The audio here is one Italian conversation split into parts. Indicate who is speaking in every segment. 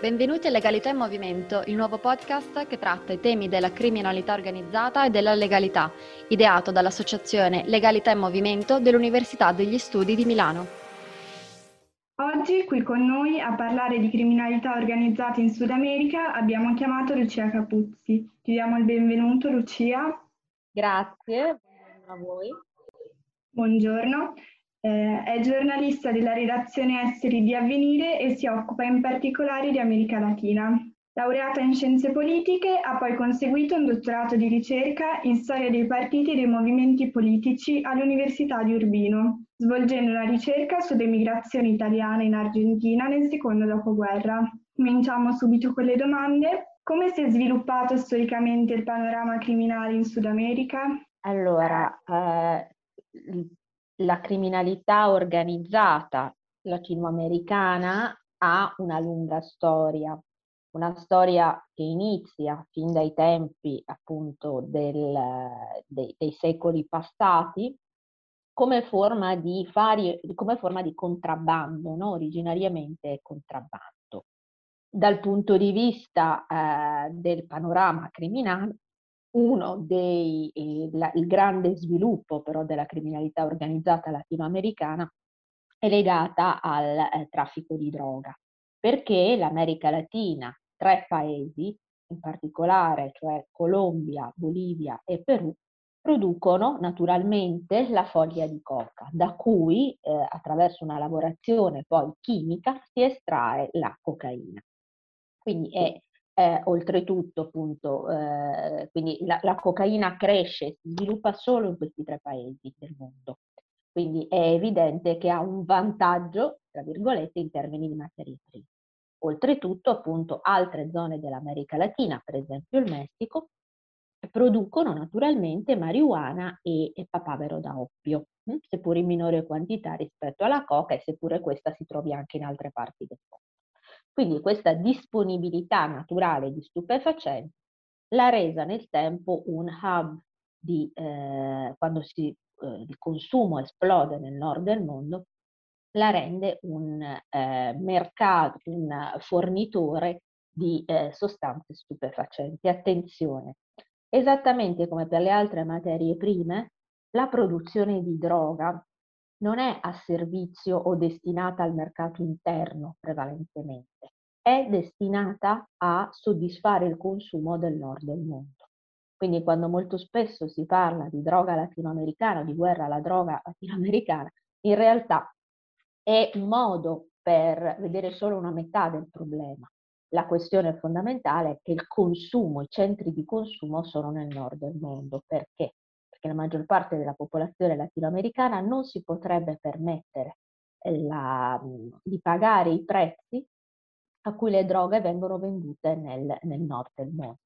Speaker 1: Benvenuti a Legalità in Movimento, il nuovo podcast che tratta i temi della criminalità organizzata e della legalità, ideato dall'associazione Legalità in Movimento dell'Università degli Studi di Milano.
Speaker 2: Oggi qui con noi a parlare di criminalità organizzata in Sud America abbiamo chiamato Lucia Capuzzi. Ti diamo il benvenuto Lucia.
Speaker 3: Grazie, buongiorno a voi.
Speaker 2: Buongiorno. Eh, è giornalista della redazione esteri di Avvenire e si occupa in particolare di America Latina. Laureata in scienze politiche, ha poi conseguito un dottorato di ricerca in storia dei partiti e dei movimenti politici all'Università di Urbino, svolgendo una ricerca sulle migrazioni italiane in Argentina nel secondo dopoguerra. Cominciamo subito con le domande. Come si è sviluppato storicamente il panorama criminale in Sud America?
Speaker 3: Allora, eh, la criminalità organizzata latinoamericana ha una lunga storia, una storia che inizia fin dai tempi appunto del, dei, dei, secoli passati come forma di, fari, come forma di contrabbando, no? originariamente contrabbando. Dal punto di vista eh, del panorama criminale, uno dei, eh, la, il grande sviluppo però della criminalità organizzata latinoamericana è legata al eh, traffico di droga, perché l'America Latina, tre paesi in particolare, cioè Colombia, Bolivia e Perù, producono naturalmente la foglia di coca, da cui eh, attraverso una lavorazione poi chimica si estrae la cocaina. Quindi è eh, oltretutto, appunto, eh, quindi la, la, cocaina cresce, si sviluppa solo in questi tre paesi del mondo. Quindi è evidente che ha un vantaggio, tra virgolette, in termini di materie prime. Oltretutto, appunto, altre zone dell'America Latina, per esempio il Messico, producono naturalmente marijuana e, e papavero da oppio, hm? seppur in minore quantità rispetto alla coca e seppure questa si trovi anche in altre parti del mondo. Quindi questa disponibilità naturale di stupefacenti l'ha resa nel tempo un hub di, eh, quando si, eh, il consumo esplode nel nord del mondo, la rende un eh, mercato, un fornitore di eh, sostanze stupefacenti. Attenzione, esattamente come per le altre materie prime, la produzione di droga non è a servizio o destinata al mercato interno prevalentemente, è destinata a soddisfare il consumo del nord del mondo. Quindi quando molto spesso si parla di droga latinoamericana, di guerra alla droga latinoamericana, in realtà è un modo per vedere solo una metà del problema. La questione fondamentale è che il consumo, i centri di consumo sono nel nord del mondo. Perché? Perché la maggior parte della popolazione latinoamericana non si potrebbe permettere la, di pagare i prezzi a cui le droghe vengono vendute nel, nel nord del mondo.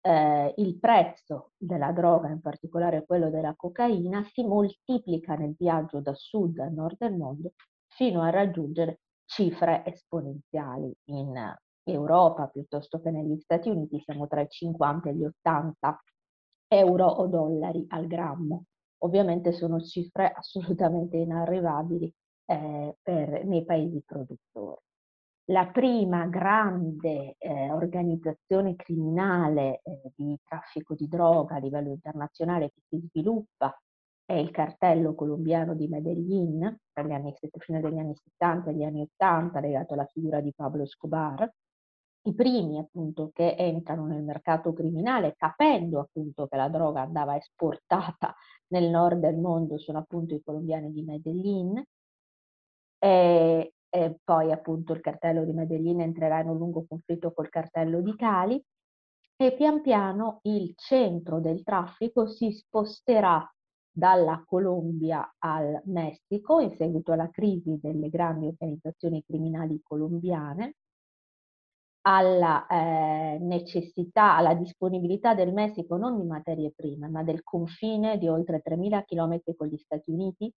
Speaker 3: Eh, il prezzo della droga, in particolare quello della cocaina, si moltiplica nel viaggio da sud a nord del mondo fino a raggiungere cifre esponenziali. In Europa piuttosto che negli Stati Uniti siamo tra i 50 e gli 80 euro o dollari al grammo. Ovviamente sono cifre assolutamente inarrivabili eh, per, nei paesi produttori. La prima grande eh, organizzazione criminale eh, di traffico di droga a livello internazionale che si sviluppa è il cartello colombiano di Medellin, tra gli anni, fino agli anni 70 e gli anni 80, legato alla figura di Pablo Escobar, i primi appunto che entrano nel mercato criminale capendo appunto che la droga andava esportata nel nord del mondo sono appunto i colombiani di Medellin e, e poi appunto il cartello di Medellin entrerà in un lungo conflitto col cartello di Cali e pian piano il centro del traffico si sposterà dalla Colombia al Messico in seguito alla crisi delle grandi organizzazioni criminali colombiane alla eh, necessità, alla disponibilità del Messico non di materie prime, ma del confine di oltre 3.000 km con gli Stati Uniti,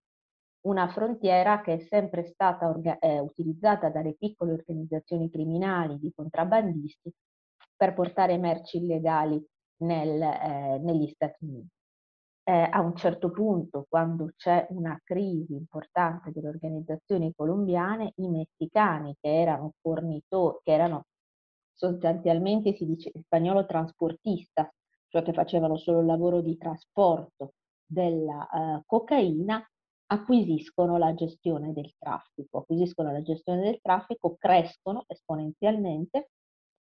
Speaker 3: una frontiera che è sempre stata eh, utilizzata dalle piccole organizzazioni criminali di contrabbandisti per portare merci illegali nel, eh, negli Stati Uniti. Eh, a un certo punto, quando c'è una crisi importante delle organizzazioni colombiane, i messicani che erano fornitori, che erano sostanzialmente si dice spagnolo transportista, cioè che facevano solo il lavoro di trasporto della uh, cocaina, acquisiscono la gestione del traffico, acquisiscono la gestione del traffico, crescono esponenzialmente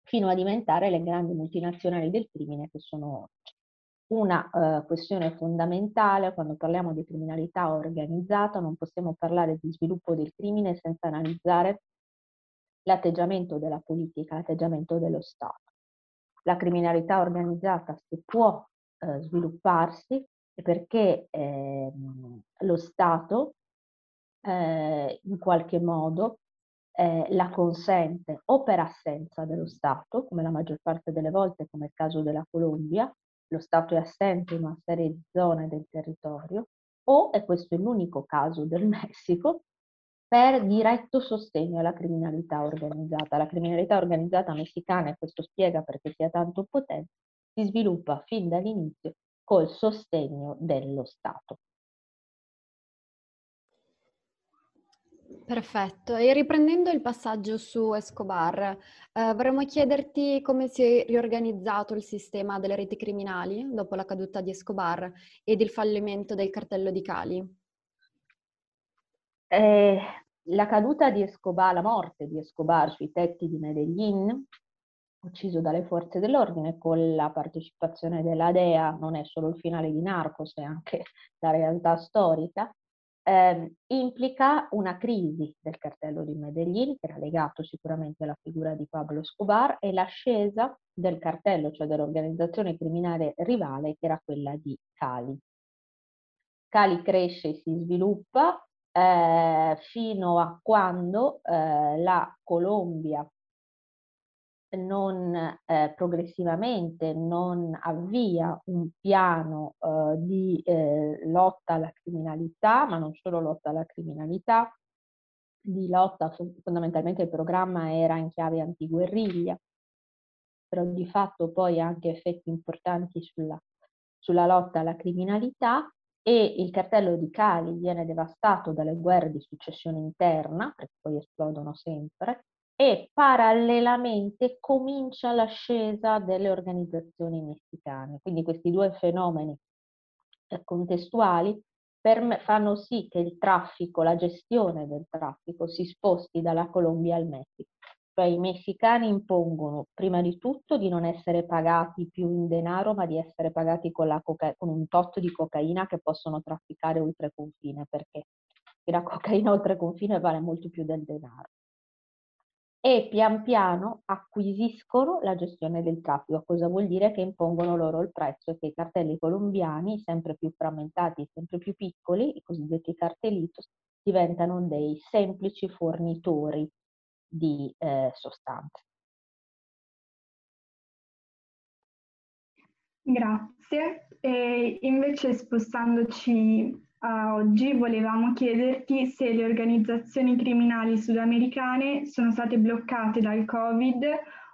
Speaker 3: fino a diventare le grandi multinazionali del crimine che sono oggi. Una uh, questione fondamentale quando parliamo di criminalità organizzata, non possiamo parlare di sviluppo del crimine senza analizzare l'atteggiamento della politica, l'atteggiamento dello Stato. La criminalità organizzata se può eh, svilupparsi perché eh, lo Stato eh, in qualche modo eh, la consente o per assenza dello Stato, come la maggior parte delle volte, come il caso della Colombia, lo Stato è assente in una serie di zone del territorio, o, e questo è l'unico caso del Messico, per diretto sostegno alla criminalità organizzata. La criminalità organizzata messicana, e questo spiega perché sia tanto potente, si sviluppa fin dall'inizio col sostegno dello Stato.
Speaker 1: Perfetto, e riprendendo il passaggio su Escobar, eh, vorremmo chiederti come si è riorganizzato il sistema delle reti criminali dopo la caduta di Escobar ed il fallimento del cartello di Cali.
Speaker 3: Eh, la caduta di Escobar, la morte di Escobar sui tetti di Medellin, ucciso dalle forze dell'ordine con la partecipazione della DEA, non è solo il finale di Narcos, è anche la realtà storica, eh, implica una crisi del cartello di Medellin, che era legato sicuramente alla figura di Pablo Escobar, e l'ascesa del cartello, cioè dell'organizzazione criminale rivale, che era quella di Cali. Cali cresce e si sviluppa eh, fino a quando eh, la Colombia non eh, progressivamente non avvia un piano eh, di eh, lotta alla criminalità, ma non solo lotta alla criminalità, di lotta, fondamentalmente il programma era in chiave antiguerriglia, però di fatto poi ha anche effetti importanti sulla, sulla lotta alla criminalità e il cartello di Cali viene devastato dalle guerre di successione interna, perché poi esplodono sempre, e parallelamente comincia l'ascesa delle organizzazioni messicane. Quindi questi due fenomeni eh, contestuali me, fanno sì che il traffico, la gestione del traffico si sposti dalla Colombia al Messico. Cioè i messicani impongono prima di tutto di non essere pagati più in denaro, ma di essere pagati con, coca- con un tot di cocaina che possono trafficare oltre confine, perché la cocaina oltre confine vale molto più del denaro e pian piano acquisiscono la gestione del traffico. Cosa vuol dire? Che impongono loro il prezzo e che i cartelli colombiani, sempre più frammentati, sempre più piccoli, i cosiddetti cartelitos, diventano dei semplici fornitori di eh, sostanze.
Speaker 2: Grazie. E invece spostandoci a oggi volevamo chiederti se le organizzazioni criminali sudamericane sono state bloccate dal Covid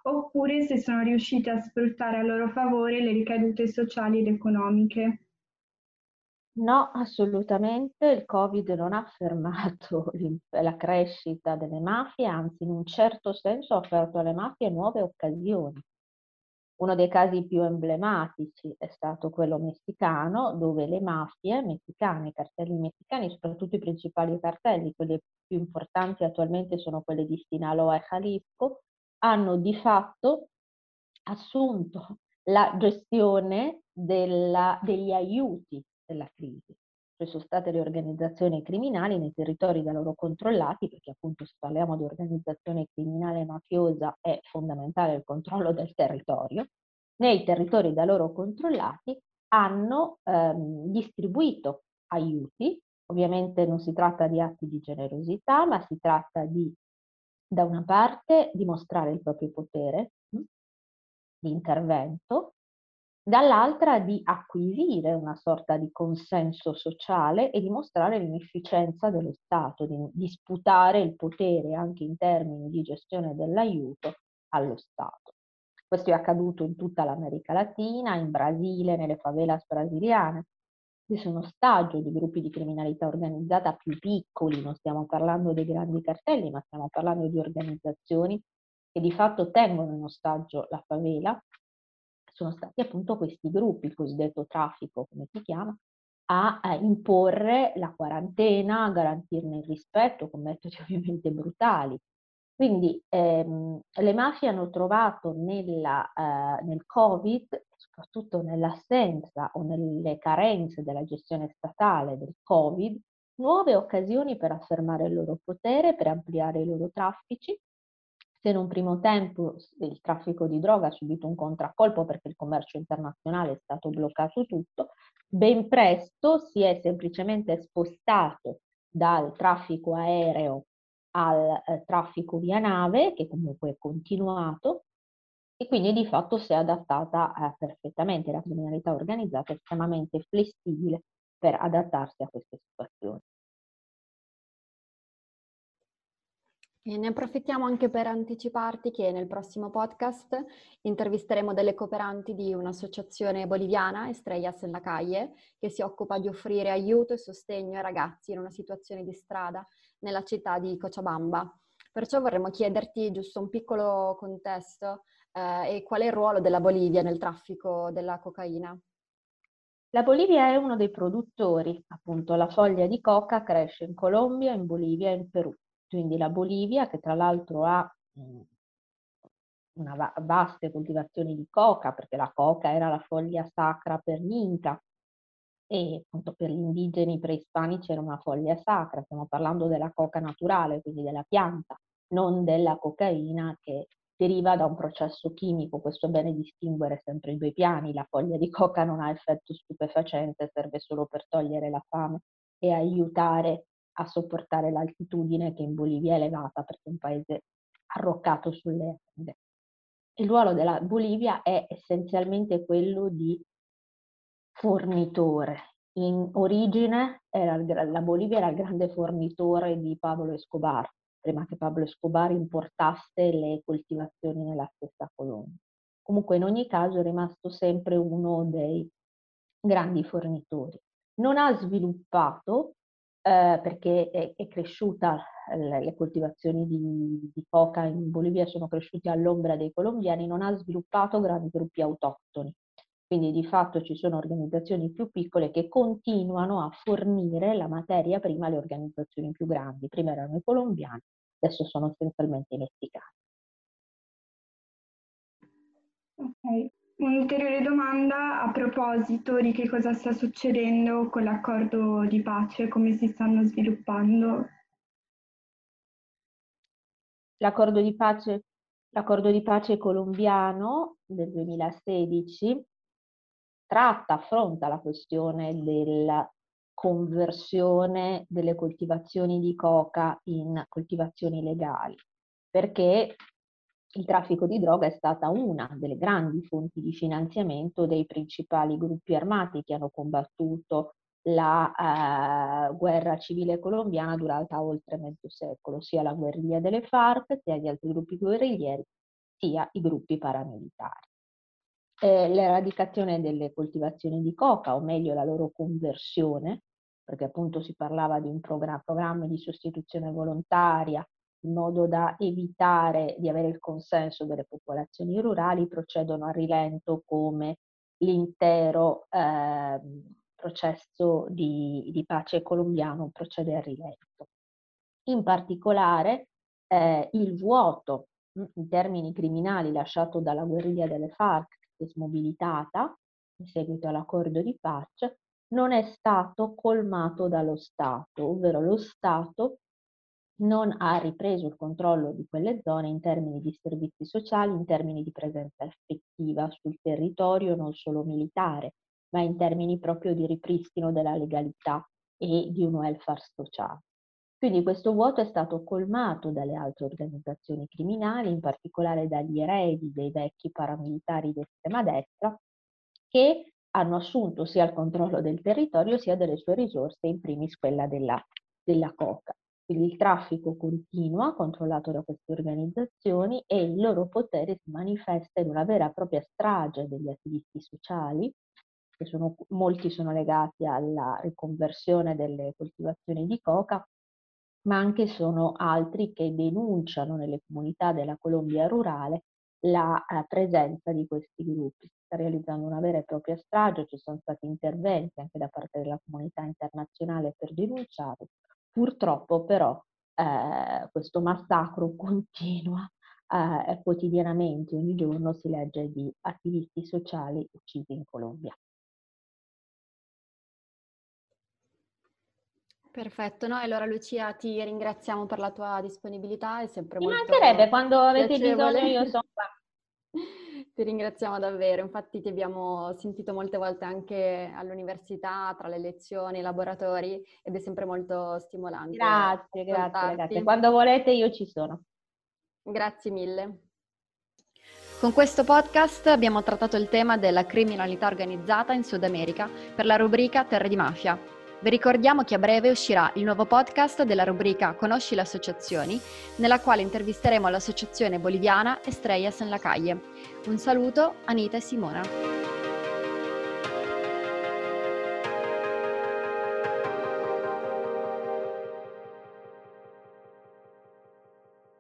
Speaker 2: oppure se sono riuscite a sfruttare a loro favore le ricadute sociali ed economiche.
Speaker 3: No, assolutamente. Il Covid non ha fermato la crescita delle mafie, anzi in un certo senso ha offerto alle mafie nuove occasioni. Uno dei casi più emblematici è stato quello messicano, dove le mafie messicane, i cartelli messicani, soprattutto i principali cartelli, quelli più importanti attualmente sono quelli di Sinaloa e Jalisco, hanno di fatto assunto la gestione della, degli aiuti della crisi. Ci sono state le organizzazioni criminali nei territori da loro controllati, perché appunto se parliamo di organizzazione criminale mafiosa è fondamentale il controllo del territorio, nei territori da loro controllati hanno ehm, distribuito aiuti, ovviamente non si tratta di atti di generosità, ma si tratta di, da una parte, dimostrare il proprio potere hm, di intervento dall'altra di acquisire una sorta di consenso sociale e dimostrare l'inefficienza dello Stato, di disputare il potere anche in termini di gestione dell'aiuto allo Stato. Questo è accaduto in tutta l'America Latina, in Brasile, nelle favelas brasiliane. Ci sono stagio di gruppi di criminalità organizzata più piccoli, non stiamo parlando dei grandi cartelli, ma stiamo parlando di organizzazioni che di fatto tengono in ostaggio la favela, sono stati appunto questi gruppi, il cosiddetto traffico, come si chiama, a, a imporre la quarantena, a garantirne il rispetto con metodi ovviamente brutali. Quindi ehm, le mafie hanno trovato nella, eh, nel Covid, soprattutto nell'assenza o nelle carenze della gestione statale del Covid, nuove occasioni per affermare il loro potere, per ampliare i loro traffici. Se in un primo tempo il traffico di droga ha subito un contraccolpo perché il commercio internazionale è stato bloccato tutto, ben presto si è semplicemente spostato dal traffico aereo al eh, traffico via nave, che comunque è continuato, e quindi di fatto si è adattata eh, perfettamente. La criminalità organizzata è estremamente flessibile per adattarsi a queste situazioni.
Speaker 1: E ne approfittiamo anche per anticiparti che nel prossimo podcast intervisteremo delle cooperanti di un'associazione boliviana, Estrellas en la Calle, che si occupa di offrire aiuto e sostegno ai ragazzi in una situazione di strada nella città di Cochabamba. Perciò vorremmo chiederti giusto un piccolo contesto eh, e qual è il ruolo della Bolivia nel traffico della cocaina.
Speaker 3: La Bolivia è uno dei produttori, appunto la foglia di coca cresce in Colombia, in Bolivia e in Perù. Quindi la Bolivia, che tra l'altro ha mhmm, una vaste coltivazioni di coca, perché la coca era la foglia sacra per gli Inca e appunto per gli indigeni preispanici era una foglia sacra, stiamo parlando della coca naturale, quindi della pianta, non della cocaina che deriva da un processo chimico, questo è bene distinguere sempre i due piani, la foglia di coca non ha effetto stupefacente, serve solo per togliere la fame e aiutare a sopportare l'altitudine che in Bolivia è elevata perché è un paese arroccato sulle Ande. Il ruolo della Bolivia è essenzialmente quello di fornitore. In origine era, la Bolivia era il grande fornitore di Pablo Escobar, prima che Pablo Escobar importasse le coltivazioni nella stessa colonia. Comunque in ogni caso è rimasto sempre uno dei grandi fornitori. Non ha sviluppato eh, perché è, è cresciuta, le, le coltivazioni di, di, coca in Bolivia sono cresciute all'ombra dei colombiani, non ha sviluppato grandi gruppi autoctoni. Quindi di fatto ci sono organizzazioni più piccole che continuano a fornire la materia prima alle organizzazioni più grandi. Prima erano i colombiani, adesso sono essenzialmente i messicani.
Speaker 2: Ok. Un'ulteriore domanda a proposito di che cosa sta succedendo con l'accordo di pace, come si stanno sviluppando.
Speaker 3: L'accordo di pace, l'accordo di pace colombiano del 2016 tratta, affronta la questione della conversione delle coltivazioni di coca in coltivazioni legali, perché il traffico di droga è stata una delle grandi fonti di finanziamento dei principali gruppi armati che hanno combattuto la eh, guerra civile colombiana durata oltre mezzo secolo, sia la guerriglia delle FARC, sia gli altri gruppi guerriglieri, sia i gruppi paramilitari. Eh, l'eradicazione delle coltivazioni di coca, o meglio la loro conversione, perché appunto si parlava di un programma, programma di sostituzione volontaria in modo da evitare di avere il consenso delle popolazioni rurali, procedono a rilento come l'intero eh, processo di, di, pace colombiano procede a rilento. In particolare eh, il vuoto mm, in termini criminali lasciato dalla guerriglia delle FARC, che è smobilitata in seguito all'accordo di pace, non è stato colmato dallo Stato, ovvero lo Stato non ha ripreso il controllo di quelle zone in termini di servizi sociali, in termini di presenza effettiva sul territorio, non solo militare, ma in termini proprio di ripristino della legalità e di un welfare sociale. Quindi questo vuoto è stato colmato dalle altre organizzazioni criminali, in particolare dagli eredi dei vecchi paramilitari di estrema destra, che hanno assunto sia il controllo del territorio sia delle sue risorse, in primis quella della, della coca. Quindi il traffico continua, controllato da queste organizzazioni, e il loro potere si manifesta in una vera e propria strage degli attivisti sociali, che sono, molti sono legati alla riconversione delle coltivazioni di coca, ma anche sono altri che denunciano nelle comunità della Colombia rurale la eh, presenza di questi gruppi. Si sta realizzando una vera e propria strage, ci sono stati interventi anche da parte della comunità internazionale per denunciare. Purtroppo però eh, questo massacro continua eh, quotidianamente, ogni giorno si legge di attivisti sociali uccisi in Colombia.
Speaker 1: Perfetto, no? Allora Lucia ti ringraziamo per la tua disponibilità, è sempre
Speaker 3: Mi
Speaker 1: molto
Speaker 3: mancherebbe quando avete
Speaker 1: piacevole.
Speaker 3: bisogno io sono qua.
Speaker 1: Ti ringraziamo davvero, infatti ti abbiamo sentito molte volte anche all'università, tra le lezioni, i laboratori ed è sempre molto stimolante.
Speaker 3: Grazie, grazie ragazzi. Quando volete io ci sono.
Speaker 1: Grazie mille. Con questo podcast abbiamo trattato il tema della criminalità organizzata in Sud America per la rubrica Terre di Mafia. Vi ricordiamo che a breve uscirà il nuovo podcast della rubrica Conosci le associazioni, nella quale intervisteremo l'associazione boliviana Estrellas en la Calle. Un saluto, Anita e Simona.